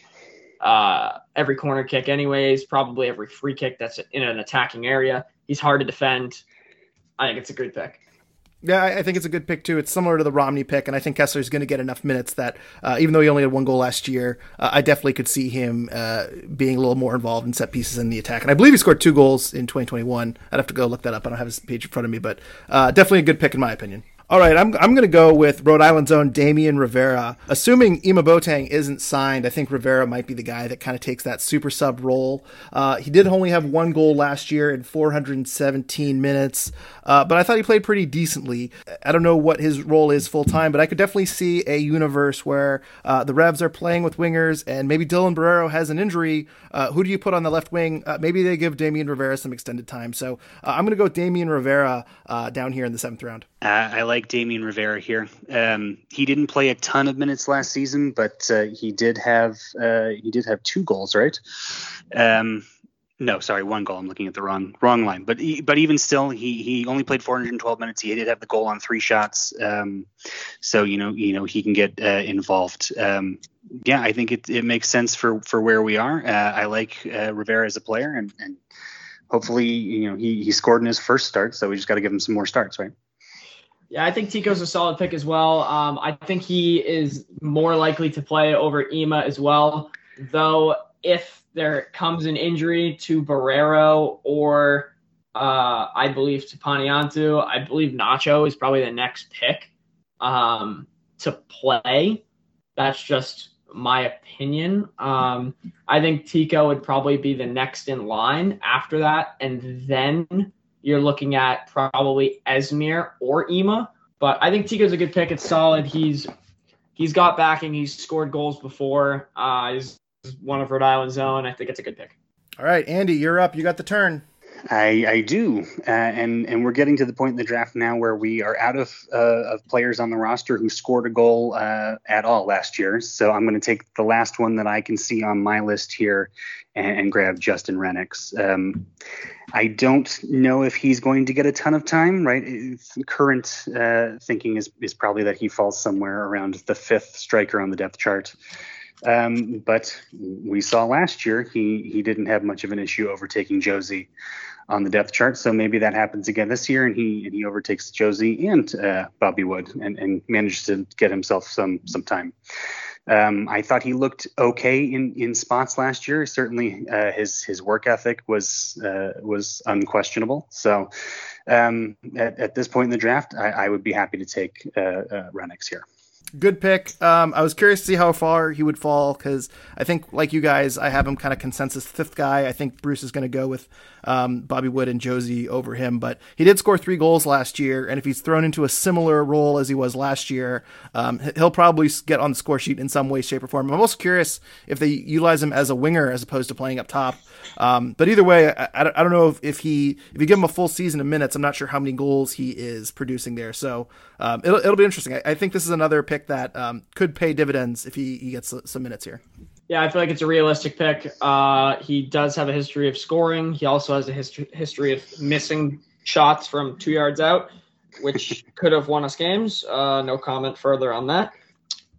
uh, every corner kick, anyways. Probably every free kick that's in an attacking area. He's hard to defend. I think it's a good pick. Yeah, I think it's a good pick too. It's similar to the Romney pick, and I think Kessler's going to get enough minutes that uh, even though he only had one goal last year, uh, I definitely could see him uh, being a little more involved in set pieces in the attack. And I believe he scored two goals in 2021. I'd have to go look that up. I don't have his page in front of me, but uh, definitely a good pick in my opinion. All right, I'm, I'm going to go with Rhode Island's own Damian Rivera. Assuming Ima Boateng isn't signed, I think Rivera might be the guy that kind of takes that super sub role. Uh, he did only have one goal last year in 417 minutes, uh, but I thought he played pretty decently. I don't know what his role is full time, but I could definitely see a universe where uh, the Revs are playing with wingers and maybe Dylan Borrero has an injury. Uh, who do you put on the left wing? Uh, maybe they give Damian Rivera some extended time. So uh, I'm going to go Damian Rivera down here in the seventh round. I like like Damian Rivera here. Um, he didn't play a ton of minutes last season, but uh, he did have uh, he did have two goals, right? Um, no, sorry, one goal. I'm looking at the wrong wrong line. But he, but even still, he he only played 412 minutes. He did have the goal on three shots. Um, so you know you know he can get uh, involved. Um, yeah, I think it, it makes sense for for where we are. Uh, I like uh, Rivera as a player, and, and hopefully you know he he scored in his first start. So we just got to give him some more starts, right? Yeah, I think Tico's a solid pick as well. Um, I think he is more likely to play over Ema as well. Though, if there comes an injury to Borrero or uh, I believe to Panayotou, I believe Nacho is probably the next pick um, to play. That's just my opinion. Um, I think Tico would probably be the next in line after that, and then you're looking at probably Esmir or Ima. But I think Tico's a good pick. It's solid. He's he's got backing. He's scored goals before. Uh, he's one of Rhode Island's own. I think it's a good pick. All right, Andy, you're up. You got the turn. I, I do, uh, and and we're getting to the point in the draft now where we are out of uh, of players on the roster who scored a goal uh, at all last year. So I'm going to take the last one that I can see on my list here and, and grab Justin Rennicks. Um, I don't know if he's going to get a ton of time. Right, current uh, thinking is is probably that he falls somewhere around the fifth striker on the depth chart. Um, but we saw last year he he didn't have much of an issue overtaking Jozy on the depth chart. So maybe that happens again this year, and he and he overtakes Jozy and uh, Bobby Wood and, and manages to get himself some some time. Um, I thought he looked okay in, in spots last year. Certainly, uh, his his work ethic was uh, was unquestionable. So, um, at, at, this point in the draft, I, I would be happy to take uh, uh Rennicks here good pick. Um, I was curious to see how far he would fall because I think, like you guys, I have him kind of consensus fifth guy. I think Bruce is going to go with um, Bobby Wood and Jozy over him, but he did score three goals last year, and if he's thrown into a similar role as he was last year, um, he'll probably get on the score sheet in some way, shape, or form. I'm also curious if they utilize him as a winger as opposed to playing up top. Um, but either way, I, I, don't know if, if he if you give him a full season of minutes, I'm not sure how many goals he is producing there. So um, it'll it'll be interesting. I, I, think this is another pick that um, could pay dividends if he, he gets some minutes here. Yeah, I feel like it's a realistic pick. Uh, he does have a history of scoring. He also has a history history of missing shots from two yards out, which could have won us games. Uh, no comment further on that.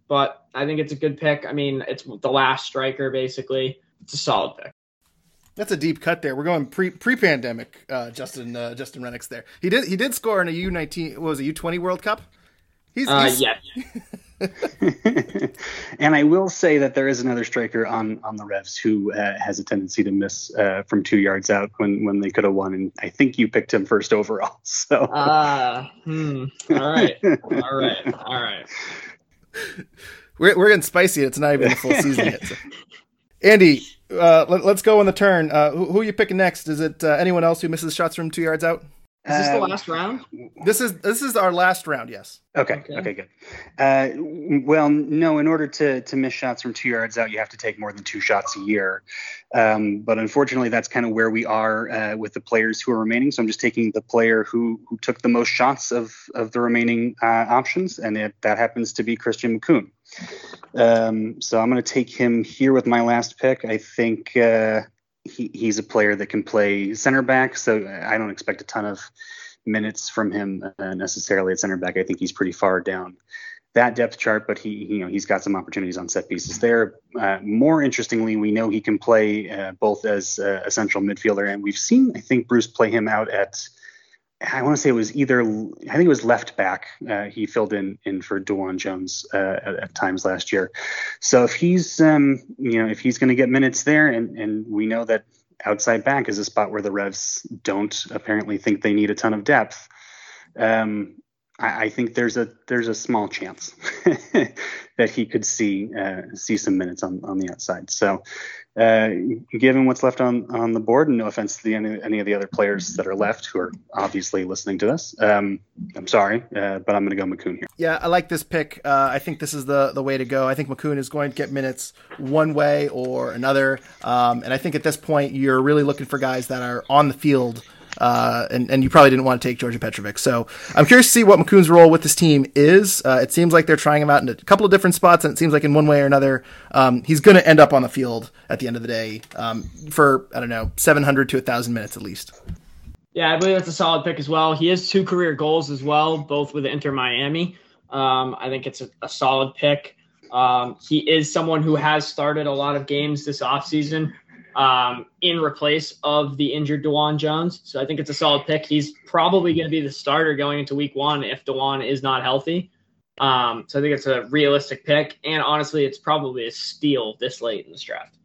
But I think it's a good pick. I mean, it's the last striker basically. It's a solid pick. That's a deep cut there. We're going pre pre pandemic. Uh, Justin uh, Justin Rennicks there. He did he did score in a U nineteen. What was it U twenty World Cup? He's, uh, he's yeah. and I will say that there is another striker on on the Revs who uh, has a tendency to miss uh, from two yards out when when they could have won, and I think you picked him first overall. So, uh, hmm. all right, all right, all right. We're we're getting spicy. It's not even the full season yet. So. Andy, uh, let, us go on the turn. Uh, who, who, are you picking next? Is it uh, anyone else who misses shots from two yards out? Is this the um, last round? This is this is our last round. Yes. Okay. Okay. okay good. Uh, well, no. In order to to miss shots from two yards out, you have to take more than two shots a year. Um, but unfortunately, that's kind of where we are uh, with the players who are remaining. So I'm just taking the player who who took the most shots of of the remaining uh, options, and it, that happens to be Christian Makoun. Um, so I'm going to take him here with my last pick. I think uh, he, he's a player that can play center back, so I don't expect a ton of minutes from him uh, necessarily at center back. I think he's pretty far down that depth chart, but he, you know, he's got some opportunities on set pieces there. Uh, more interestingly, we know he can play uh, both as uh, a central midfielder, and we've seen, I think, Bruce play him out at I want to say it was either I think it was left back. Uh, he filled in in for DeJuan Jones uh, at, at, times last year. So if he's um, you know if he's going to get minutes there, and and we know that outside back is a spot where the Revs don't apparently think they need a ton of depth. Um, I, I think there's a there's a small chance that he could see uh, see some minutes on on the outside. So uh, given what's left on on the board, and no offense to the, any, any of the other players that are left who are obviously listening to this, um, I'm sorry, uh, but I'm going to go Makoun here. Yeah, I like this pick. Uh, I think this is the the way to go. I think Makoun is going to get minutes one way or another, um, and I think at this point you're really looking for guys that are on the field uh, and, and you probably didn't want to take Djordje Petrovic. So I'm curious to see what Makoun's role with this team is. Uh, it seems like they're trying him out in a couple of different spots, and it seems like in one way or another, um, he's going to end up on the field at the end of the day um, for, I don't know, 700 to 1,000 minutes at least. Yeah, I believe that's a solid pick as well. He has two career goals as well, both with Inter Miami. Um, I think it's a, a solid pick. Um, he is someone who has started a lot of games this offseason um, in replace of the injured DeJuan Jones. So I think it's a solid pick. He's probably going to be the starter going into week one if DeJuan is not healthy. Um, so I think it's a realistic pick. And honestly, it's probably a steal this late in this draft.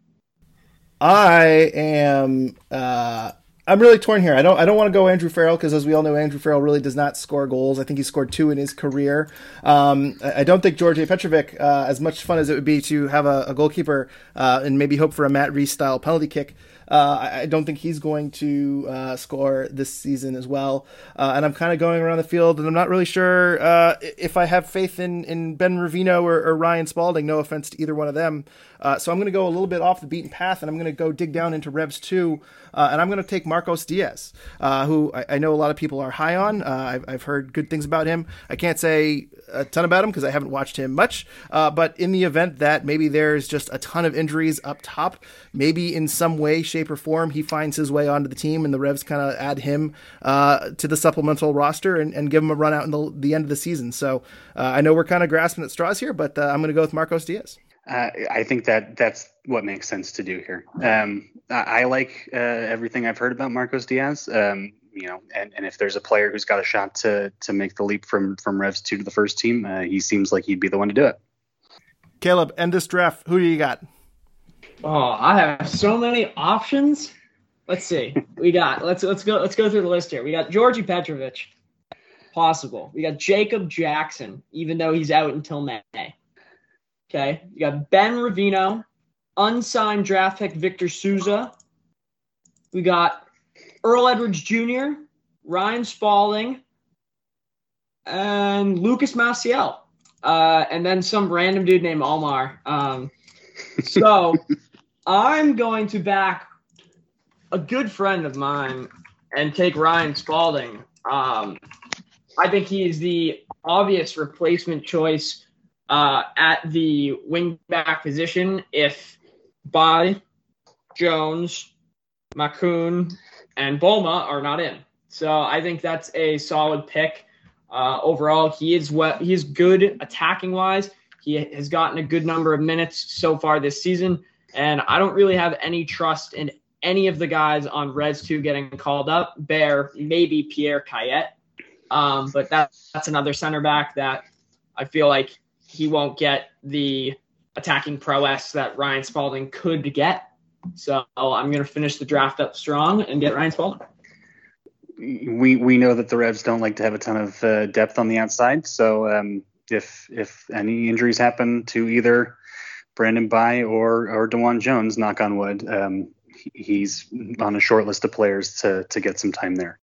I am uh, I'm really torn here. I don't I don't want to go Andrew Farrell because as we all know, Andrew Farrell really does not score goals. I think he scored two in his career. Um, I don't think George A. Petrovic, uh, as much fun as it would be to have a, a goalkeeper uh, and maybe hope for a Matt Reis style penalty kick. Uh, I don't think he's going to uh, score this season as well. Uh, and I'm kind of going around the field, and I'm not really sure uh, if I have faith in, in Ben Reveno or, or, Ryan Spaulding. No offense to either one of them. Uh, so I'm going to go a little bit off the beaten path, and I'm going to go dig down into Revs 2, uh, and I'm going to take Marcos Diaz, who I, I, know a lot of people are high on. I've, I've, heard good things about him. I can't say a ton about him because I haven't watched him much, but in the event that maybe there's just a ton of injuries up top, maybe in some way, shape, or form, he finds his way onto the team, and the Revs kind of add him uh, to the supplemental roster and, and, give him a run out in the, the end of the season. So uh, I know we're kind of grasping at straws here, but uh, I'm going to go with Marcos Diaz. Uh, I think that that's what makes sense to do here. Um, I, I, like uh, everything I've heard about Marcos Diaz. Um, you know, and, and if there's a player who's got a shot to to make the leap from from Revs two to the first team, uh, he seems like he'd be the one to do it. Caleb, end this draft. Who do you got? Oh, I have so many options. Let's see. We got let's let's go let's go through the list here. We got Djordje Petrovic, possible. We got Jacob Jackson, even though he's out until May. Okay. You got Ben Reveno, unsigned draft pick Victor Souza. We got Earl Edwards Jr., Ryan Spaulding, and Lucas Maciel. Uh, and then some random dude named Omar. Um, so I'm going to back a good friend of mine and take Ryan Spaulding. Um, I think he is the obvious replacement choice uh, at the wingback position if Bye, Jones, Makoun, and Bolma are not in. So I think that's a solid pick. Uh, overall, he is what he is good attacking wise. He has gotten a good number of minutes so far this season, and I don't really have any trust in any of the guys on Revs 2 getting called up. Bear, maybe Pierre Cayet. Um, but that, that's another center back that I feel like he won't get the attacking prowess that Ryan Spaulding could get. So I'm going to finish the draft up strong and get Ryan Spaulding. We we know that the Revs don't like to have a ton of uh, depth on the outside. So um, if if any injuries happen to either Brandon Bye or or DeJuan Jones, knock on wood, um, he's on a short list of players to to get some time there.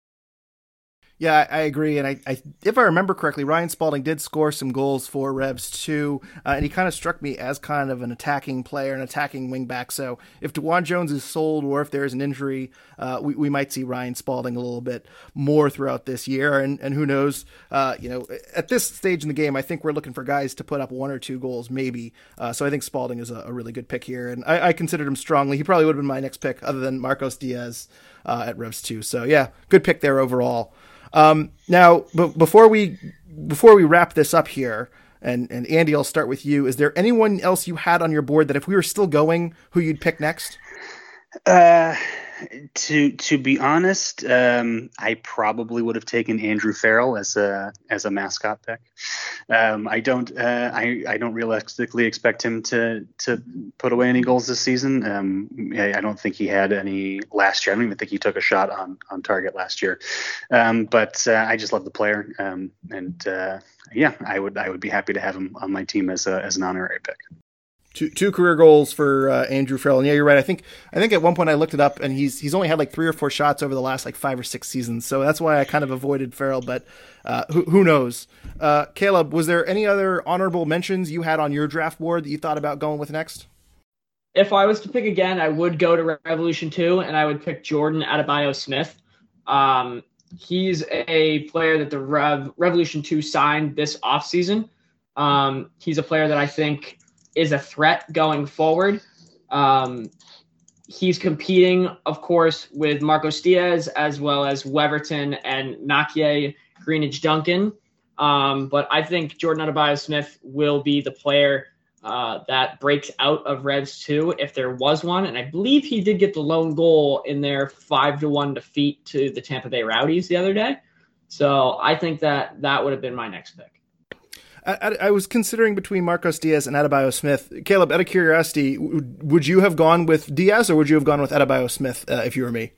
Yeah, I agree. And I, I, if I remember correctly, Ryan Spaulding did score some goals for Revs two, uh, and he kind of struck me as kind of an attacking player, an attacking wingback. So if DeJuan Jones is sold, or if there's an injury, uh, we, we might see Ryan Spaulding a little bit more throughout this year. And and who knows? Uh, you know, at this stage in the game, I think we're looking for guys to put up one or two goals, maybe. Uh, so I think Spaulding is a, a, really good pick here, and I, I considered him strongly. He probably would have been my next pick, other than Marcos Diaz uh, at Revs two. So yeah, good pick there overall. Um, now, but before we before we wrap this up here, and and Andy, I'll start with you. Is there anyone else you had on your board that if we were still going, who you'd pick next? Uh, to to be honest, um, I probably would have taken Andrew Farrell as a as a mascot pick. Um, I don't uh, I I don't realistically expect him to to put away any goals this season. Um, I, I, don't think he had any last year. I don't even think he took a shot on on target last year. Um, but uh, I just love the player, um, and uh, yeah, I would I would be happy to have him on my team as a as an honorary pick. Two, two career goals for uh, Andrew Farrell. And yeah, you're right. I think I think at one point I looked it up, and he's he's only had like three or four shots over the last like five or six seasons. So that's why I kind of avoided Farrell. But uh, who, who knows? Uh, Caleb, was there any other honorable mentions you had on your draft board that you thought about going with next? If I was to pick again, I would go to Revolution Two, and I would pick Jordan Adebayo Smith. Um, he's a player that the Rev, Revolution Two signed this offseason. Um, he's a player that I think is a threat going forward. Um, he's competing, of course, with Marcos Diaz as well as Weverton and Nakia Greenidge Duncan. Um, but I think Jordan Adebayo Smith will be the player uh, that breaks out of Revs 2 if there was one. And I believe he did get the lone goal in their 5 to 1 defeat to the Tampa Bay Rowdies the other day. So I think that that would have been my next pick. I, I, was considering between Marcos Diaz and Adebayo Smith. Caleb, out of curiosity, would you have gone with Diaz or would you have gone with Adebayo Smith uh, if you were me?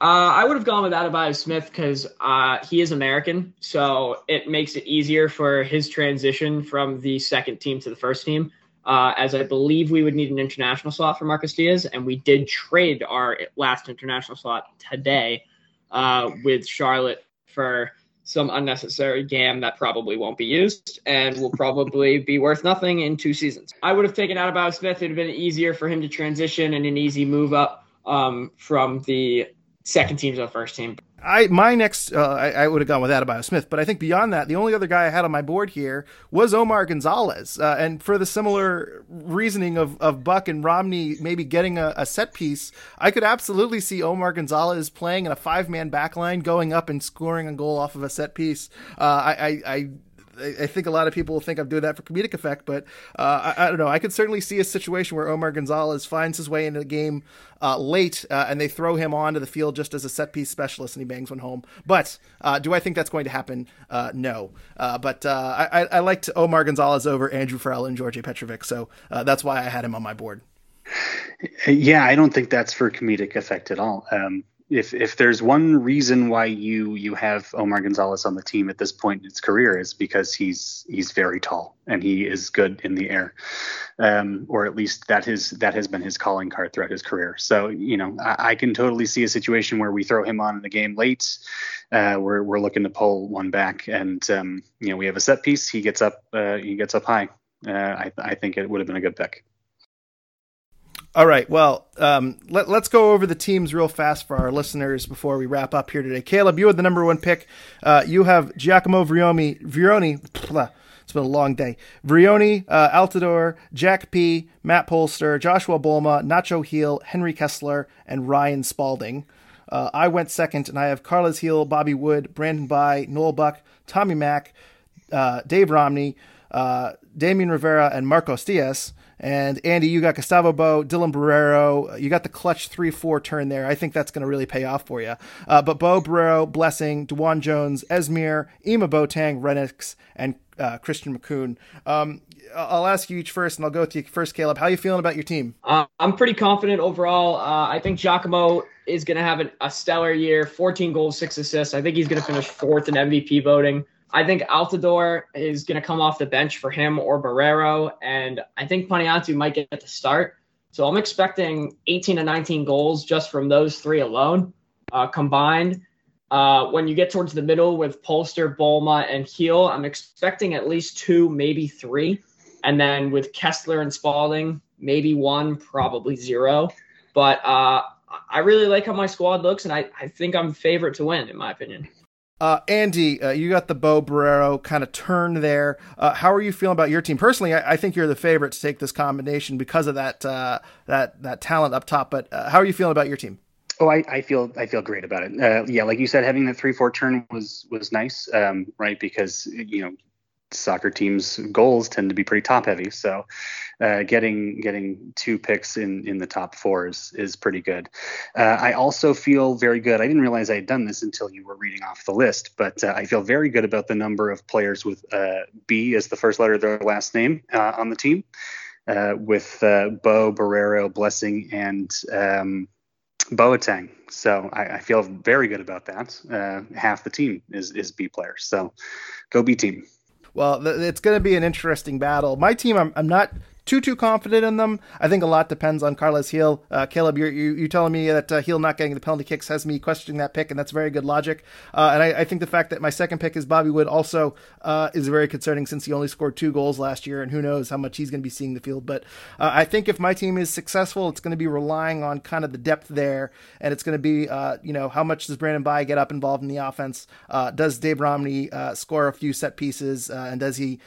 Uh, I would have gone with Adebayo Smith because uh, he is American, so it makes it easier for his transition from the second team to the first team. Uh, as I believe we would need an international slot for Marcos Diaz, and we did trade our last international slot today uh, with Charlotte for some unnecessary GAM that probably won't be used and will probably be worth nothing in two seasons. I would have taken out about Smith. It would have been easier for him to transition and an easy move up um, from the second team to the first team. I my next uh, I, I, would have gone with Adebayo Smith, but I think beyond that, the only other guy I had on my board here was Omar Gonzalez, uh, and for the similar reasoning of, of Buck and Romney maybe getting a, a, set piece, I could absolutely see Omar Gonzalez playing in a five man backline, going up and scoring a goal off of a set piece. Uh, I, I, I I think a lot of people will think I'm doing that for comedic effect, but uh, I, I, don't know. I could certainly see a situation where Omar Gonzalez finds his way into the game uh, late, uh, and they throw him onto the field just as a set piece specialist, and he bangs one home. But uh, do I think that's going to happen? Uh, no. Uh, but I, I, liked Omar Gonzalez over Andrew Farrell and Djordje Petrovic, so that's why I had him on my board. Yeah, I don't think that's for comedic effect at all. Um, if if there's one reason why you you have Omar Gonzalez on the team at this point in his career is because he's he's very tall and he is good in the air, um, or at least that is that has been his calling card throughout his career. So you know I, I can totally see a situation where we throw him on in the game late, uh, we're we're looking to pull one back, and um, you know we have a set piece. He gets up uh, he gets up high. Uh, I I think it would have been a good pick. All right. Well, um, let, us go over the teams real fast for our listeners before we wrap up here today. Caleb, you had the number one pick. Uh, you have Giacomo Vrioni. Vrioni. it's been a long day. Vrioni, uh, Altidore, Jack P, Matt Polster, Joshua Bolma, Nacho Gil, Henry Kessler, and Ryan Spaulding. Uh, I went second, and I have Carlos Gil, Bobby Wood, Brandon Bye, Noel Buck, Tommy Mack, uh, Dave Romney, uh, Damian Rivera, and Marcos Diaz. And Andy, you got Gustavo Bou, Dylan Borrero. You got the clutch 3 4 turn there. I think that's going to really pay off for you. Uh, but Bou, Borrero, Blessing, DeJuan Jones, Esmir, Ima Boateng, Rennicks, and uh, Christian Makoun. Um, I'll ask you each first, and I'll go with you first, Caleb. How are you feeling about your team? Uh, I'm pretty confident overall. Uh, I think Giacomo is going to have an, a stellar year 14 goals, six assists. I think he's going to finish fourth in MVP voting. I think Altidore is going to come off the bench for him or Borrero, and I think Panayotou might get the start. So I'm expecting 18 to 19 goals just from those three alone uh, combined. Uh, when you get towards the middle with Polster, Bolma, and Gil, I'm expecting at least two, maybe three. And then with Kessler and Spaulding, maybe one, probably zero. But uh, I really like how my squad looks, and I, I think I'm favorite to win, in my opinion. Uh, Andy, uh, you got the Bou Borrero kind of turn there. Uh, how are you feeling about your team? Personally, I, I, think you're the favorite to take this combination because of that uh, that that talent up top. But uh, how are you feeling about your team? Oh, I, I feel I feel great about it. Uh, yeah, like you said, having the three four turn was was nice, um, right? Because you know soccer teams' goals tend to be pretty top heavy. So uh, getting getting two picks in in the top four is, is pretty good. Uh, I also feel very good. I didn't realize I had done this until you were reading off the list, but uh, I feel very good about the number of players with uh, B as the first letter of their last name uh, on the team. Uh, with Bou, Borrero, Blessing, and um, Boateng. So I, I, feel very good about that. half the team is, is B players. So go B team. Well, th- it's going to be an interesting battle. My team, I'm, I'm not too too confident in them. I think a lot depends on Carlos Gil. Uh, Caleb, you're, you you telling me that uh, Gil not getting the penalty kicks has me questioning that pick, and that's very good logic. Uh, and I, I, think the fact that my second pick is Bobby Wood also uh, is very concerning since he only scored two goals last year, and who knows how much he's going to be seeing the field. But uh, I think if my team is successful, it's going to be relying on kind of the depth there, and it's going to be uh, you know how much does Brandon Bye get up involved in the offense? does Dave Romney score a few set pieces, and does he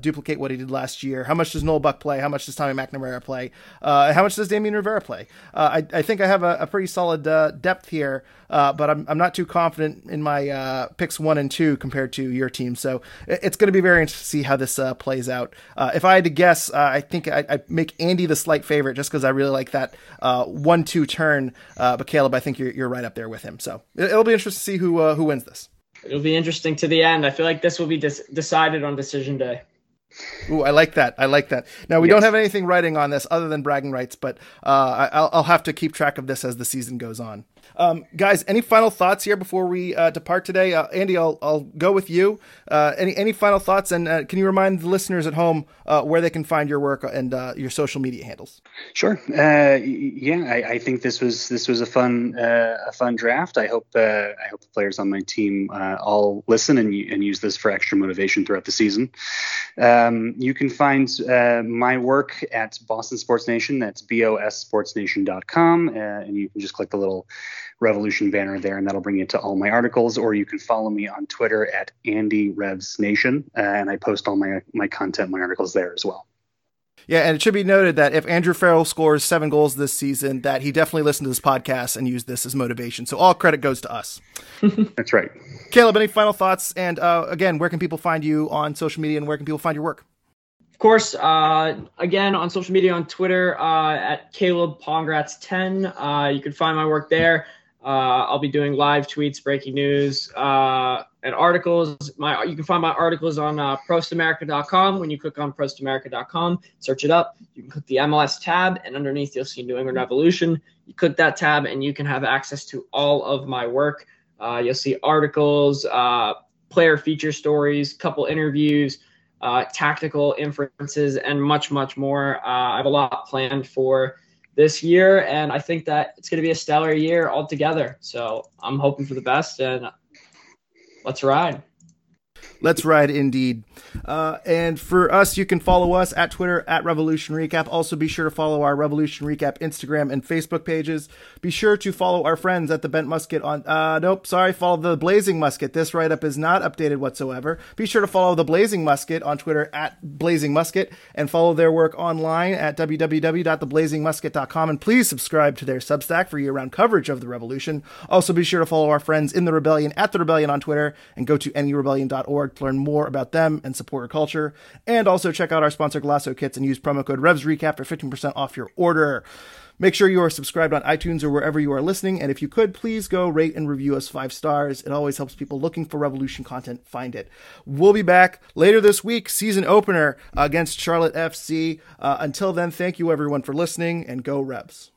duplicate what he did last year? How much does Noel Buck play? Play? How much does Tommy McNamara play? Uh, how much does Damian Rivera play? Uh, I, I, think I have a, a pretty solid uh, depth here, uh, but I'm, I'm not too confident in my uh, picks one and two compared to your team. So it's going to be very interesting to see how this uh, plays out. if I had to guess, I think I, I make Andy the slight favorite just because I really like that one-two turn. but Caleb, I think you're, you're right up there with him. So it, will be interesting to see who who wins this. It'll be interesting to the end. I feel like this will be des- decided on decision day. Ooh, I like that. I like that. Now we yes. don't have anything writing on this other than bragging rights, but uh, I'll, I'll have to keep track of this as the season goes on. Um, guys, any final thoughts here before we uh, depart today? Uh, Andy, I'll, I'll go with you. Uh, any any final thoughts? And uh, can you remind the listeners at home uh, where they can find your work and uh, your social media handles? Sure. yeah, I, I, think this was this was a fun a fun draft. I hope I hope the players on my team all listen and and use this for extra motivation throughout the season. Um, you can find my work at Boston Sports Nation. That's bossportsnation.com, and you can just click the little Revolution banner there, and that'll bring you to all my articles. Or you can follow me on Twitter at Andy Revs Nation, uh, and I post all my my content, my articles there as well. Yeah, and it should be noted that if Andrew Farrell scores seven goals this season, that he definitely listened to this podcast and used this as motivation. So all credit goes to us. That's right. Caleb, any final thoughts? And uh, again, where can people find you on social media, and where can people find your work? Of course, uh, again on social media on Twitter uh, at Caleb Pongratz10. Uh, you can find my work there. Uh, I'll be doing live tweets, breaking news, uh, and articles. My you can find my articles on uh, prostamerica.com. When you click on prostamerica.com, search it up. You can click the MLS tab, and underneath you'll see New England Revolution. You click that tab, and you can have access to all of my work. Uh, you'll see articles, uh, player feature stories, couple interviews uh, tactical inferences, and much, much more. Uh, I have a lot planned for this year, and I think that it's going to be a stellar year altogether. So I'm hoping for the best, and let's ride. Let's ride indeed. Uh, and for us, you can follow us at Twitter at Revolution Recap. Also, be sure to follow our Revolution Recap Instagram and Facebook pages. Be sure to follow our friends at the Bent Musket on. Uh, nope, sorry, follow the Blazing Musket. This write up is not updated whatsoever. Be sure to follow the Blazing Musket on Twitter at Blazing Musket and follow their work online at www.theblazingmusket.com. And please subscribe to their Substack for year round coverage of the Revolution. Also, be sure to follow our friends in the Rebellion at the Rebellion on Twitter and go to anyrebellion.org to learn more about them and support our culture. And also check out our sponsor Golaco Kits and use promo code RevsRecap for 15% off your order. Make sure you are subscribed on iTunes or wherever you are listening. And if you could, please go rate and review us five stars. It always helps people looking for Revolution content find it. We'll be back later this week, season opener against Charlotte FC. Uh, until then, thank you everyone for listening and go Revs.